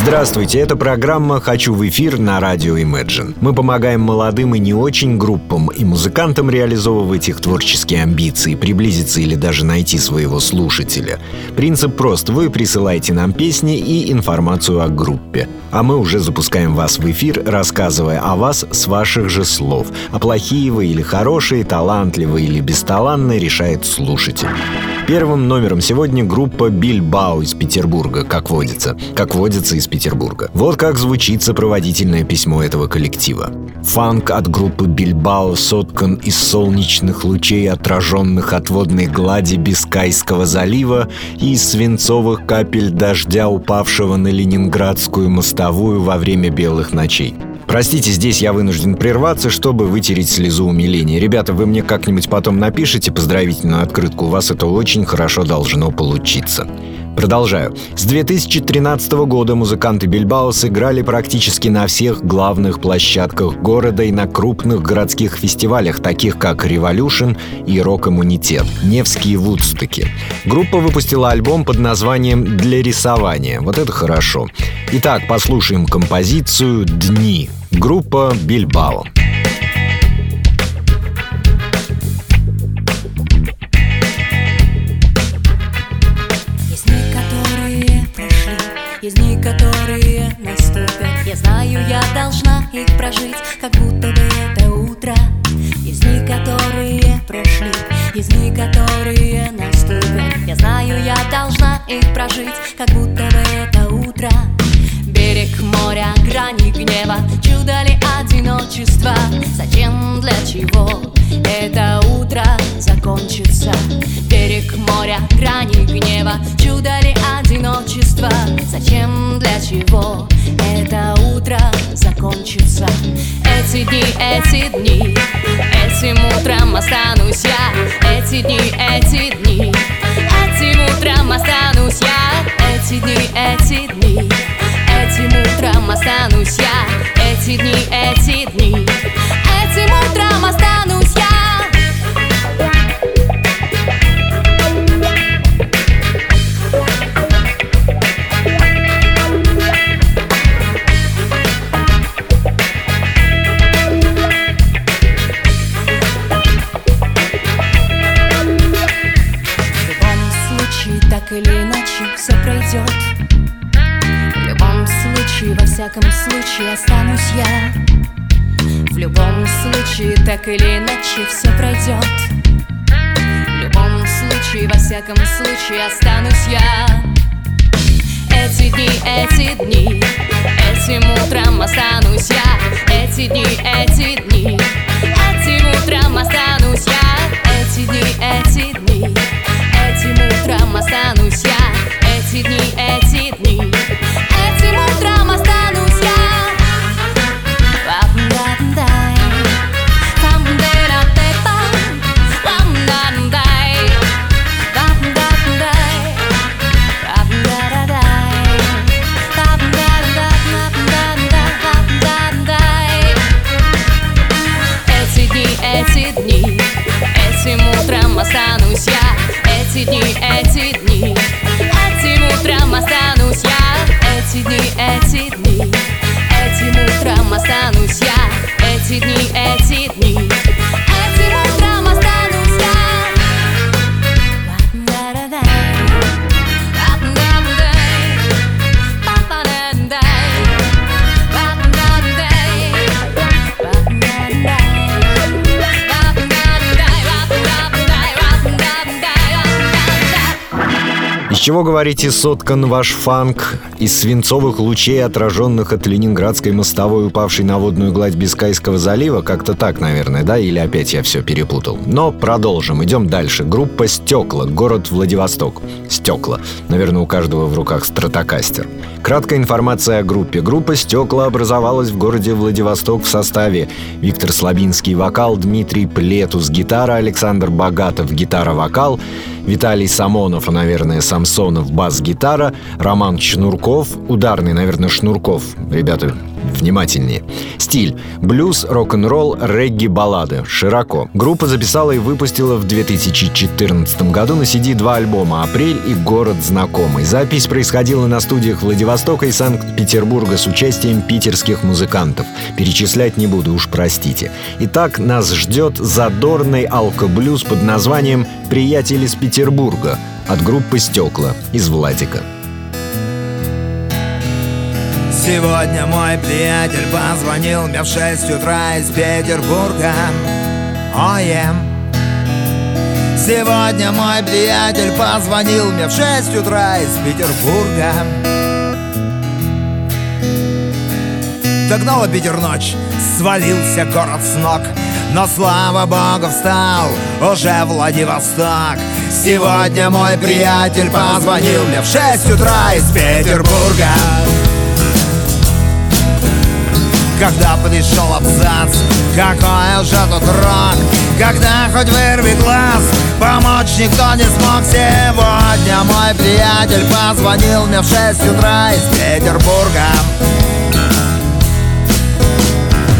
Здравствуйте, это программа «Хочу в эфир» на радио Imagine. Мы помогаем молодым и не очень группам и музыкантам реализовывать их творческие амбиции, приблизиться или даже найти своего слушателя. Принцип прост. Вы присылаете нам песни и информацию о группе. А мы уже запускаем вас в эфир, рассказывая о вас с ваших же слов. А плохие вы или хорошие, талантливые или бесталанные решает слушатель. Первым номером сегодня группа Бильбао из Петербурга, как водится. Как водится из Петербурга. Вот как звучит сопроводительное письмо этого коллектива. Фанк от группы Бильбао соткан из солнечных лучей, отраженных от водной глади Бискайского залива и свинцовых капель дождя, упавшего на ленинградскую мостовую во время белых ночей. Простите, здесь я вынужден прерваться, чтобы вытереть слезу умиления. Ребята, вы мне как-нибудь потом напишите поздравительную открытку, у вас это очень хорошо должно получиться. Продолжаю. С 2013 года музыканты Бильбао сыграли практически на всех главных площадках города и на крупных городских фестивалях, таких как «Революшн» и «Рок-иммунитет», «Невские Вудстоки». Группа выпустила альбом под названием «Для рисования». Вот это хорошо. Итак, послушаем композицию «Дни». Группа «Бильбао». Прожить Как будто бы это утро. Берег моря, грани гнева Чудо ли одиночество? Зачем, для чего это утро закончится? Берег моря, грани гнева Чудо ли одиночество? Зачем, для чего это утро закончится? Эти дни, эти дни Этим утром останусь я. Эти дни, эти дни Эти дни, эти дни. Этим утром останусь я. Эти дни, эти дни всяком случае останусь я. В любом случае, так или иначе, все пройдет В любом случае, во всяком случае, останусь я. Эти дни, эти дни, этим утром останусь я. Эти дни, эти дни, чего, говорите, соткан ваш фанк из свинцовых лучей, отраженных от ленинградской мостовой, упавшей на водную гладь Бискайского залива? Как-то так, наверное, да? Или опять я все перепутал? Но продолжим, идем дальше. Группа «Стекла», город Владивосток. «Стекла». Наверное, у каждого в руках стратокастер. Краткая информация о группе. Группа «Стекла» образовалась в городе Владивосток в составе Виктор Слабинский – вокал, Дмитрий Плетус – гитара, Александр Богатов – гитара-вокал, Виталий Самонов, а, наверное, Самсонов, бас-гитара, Роман Шнурков, ударный, наверное, Шнурков. Ребята, внимательнее. Стиль – блюз, рок-н-ролл, регги, баллады. Широко. Группа записала и выпустила в 2014 году на CD два альбома «Апрель» и «Город знакомый». Запись происходила на студиях Владивостока и Санкт-Петербурга с участием питерских музыкантов. Перечислять не буду, уж простите. Итак, нас ждет задорный алкоблюз под названием «Приятель из Петербурга» от группы «Стекла» из Владика. Сегодня мой приятель позвонил мне в 6 утра из Петербурга. Oh, Сегодня мой приятель позвонил мне в 6 утра из Петербурга. Догнала Питер ночь, свалился город с ног. Но слава богу встал уже Владивосток. Сегодня мой приятель позвонил мне в 6 утра из Петербурга когда пришел абзац? Какой уже тут рок Когда хоть вырви глаз? Помочь никто не смог. Сегодня мой приятель Позвонил мне в 6 утра из Петербурга.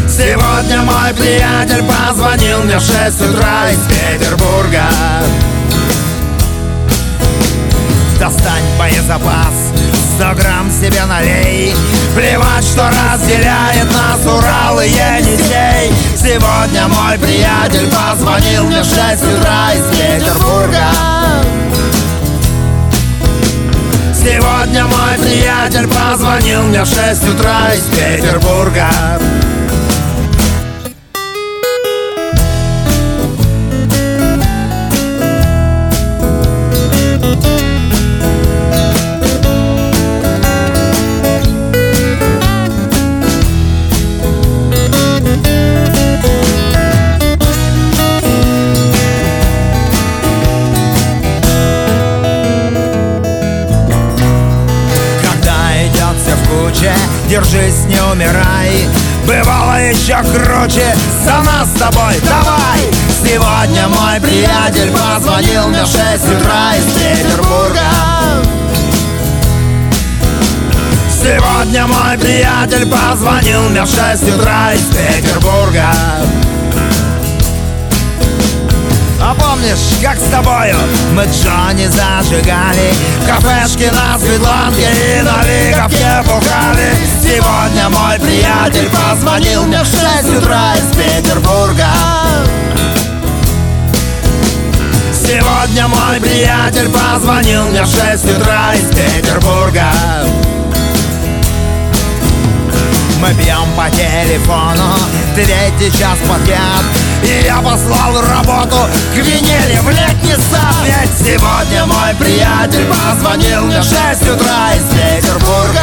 Сегодня мой приятель Позвонил мне в 6 утра из Петербурга. Достань боезапас Сто грамм себе налей. Плевать, что разделяет нас Урал и Енисей. Сегодня мой приятель позвонил мне в 6 утра из Петербурга. Сегодня мой приятель позвонил мне в 6 утра из Петербурга держись, не умирай. Бывало еще круче, за нас с тобой, давай. Сегодня мой приятель позвонил мне в 6 утра из Петербурга. Сегодня мой приятель позвонил мне в 6 утра из Петербурга как с тобою? Мы Джонни зажигали В кафешке на Светланке и на Лиговке бухали. Сегодня мой приятель позвонил мне в 6 утра из Петербурга. Сегодня мой приятель позвонил мне в 6 утра из Петербурга. Мы пьем по телефону Третий час подряд И я послал работу К Венере в летний сад. Ведь сегодня мой приятель Позвонил мне в 6 утра из Петербурга.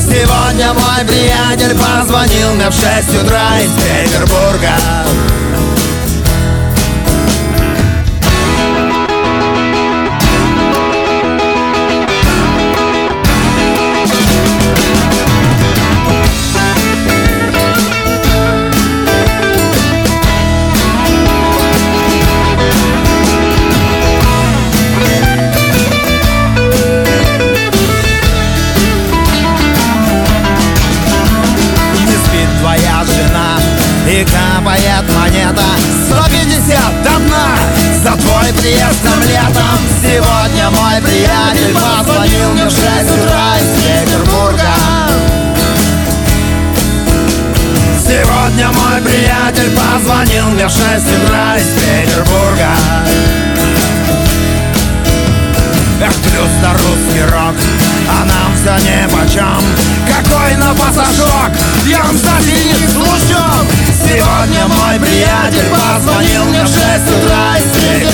Сегодня мой приятель позвонил мне в 6 утра из Петербурга мой приятель Позвонил мне в 6 утра из Петербурга. Сегодня мой приятель Позвонил мне в 6 утра из Петербурга. Эх, плюс-то русский рок А нам все не почем Какой на пассажок Я вам сатирит лучом Сегодня мой приятель Позвонил мне в 6 утра из Петербурга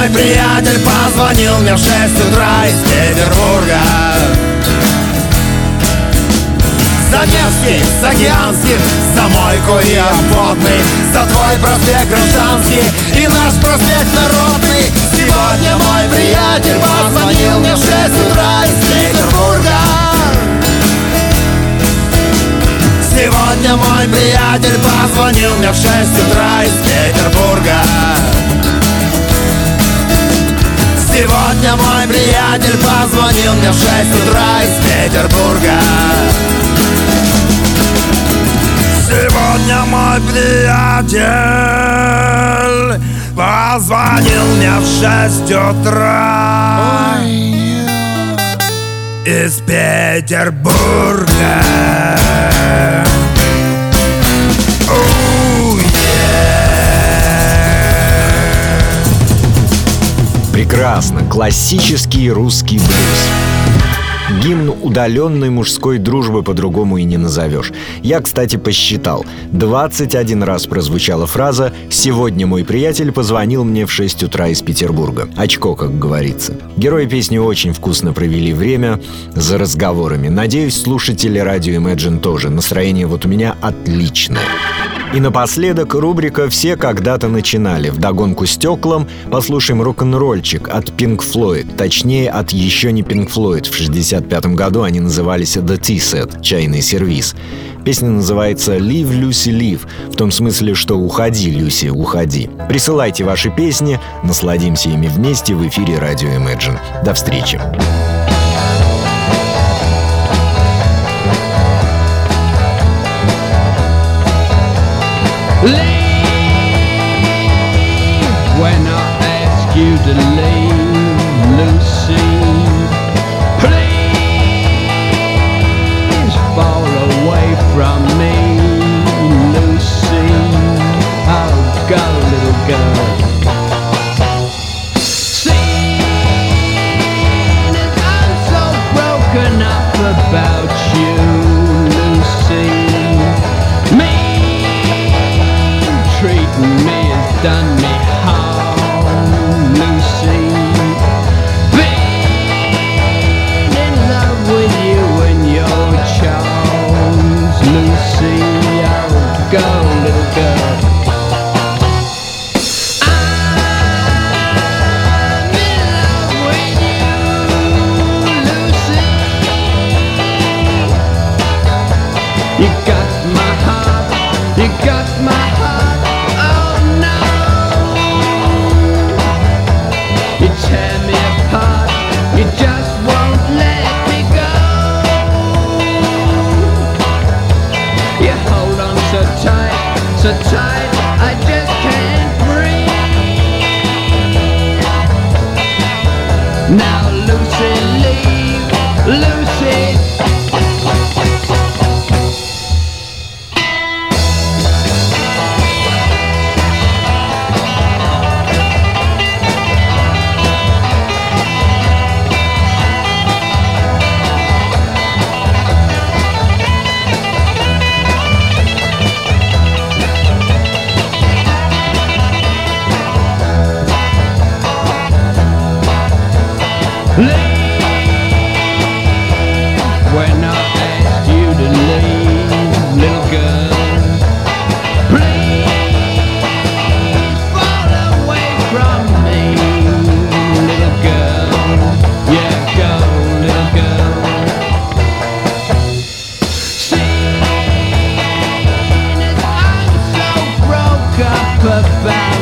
мой приятель Позвонил мне в 6 утра из Петербурга. За Невский, за Океанский, за мойку и обводный За твой проспект гражданский и наш проспект народный. Сегодня мой приятель позвонил мне в 6 утра из Петербурга. Сегодня мой приятель позвонил мне в 6 утра из Петербурга Сегодня мой приятель позвонил мне в 6 утра из Петербурга Сегодня мой приятель позвонил мне в 6 утра из Петербурга. Прекрасно. Классический русский блюз. Гимн удаленной мужской дружбы по-другому и не назовешь. Я, кстати, посчитал. 21 раз прозвучала фраза «Сегодня мой приятель позвонил мне в 6 утра из Петербурга». Очко, как говорится. Герои песни очень вкусно провели время за разговорами. Надеюсь, слушатели радио Imagine тоже. Настроение вот у меня отличное. И напоследок рубрика «Все когда-то начинали». В догонку стеклам послушаем рок-н-ролльчик от Pink Floyd. Точнее, от еще не Pink Floyd. В 65 году они назывались The Tea Set – «Чайный сервис». Песня называется «Leave Lucy Leave», в том смысле, что «Уходи, Люси, уходи». Присылайте ваши песни, насладимся ими вместе в эфире радио Imagine. До встречи. You to leave, Lucy. Please fall away from me, Lucy. Oh, go, little girl. About you, Lucy. Me treating me done me Lucy, leave, Lucy about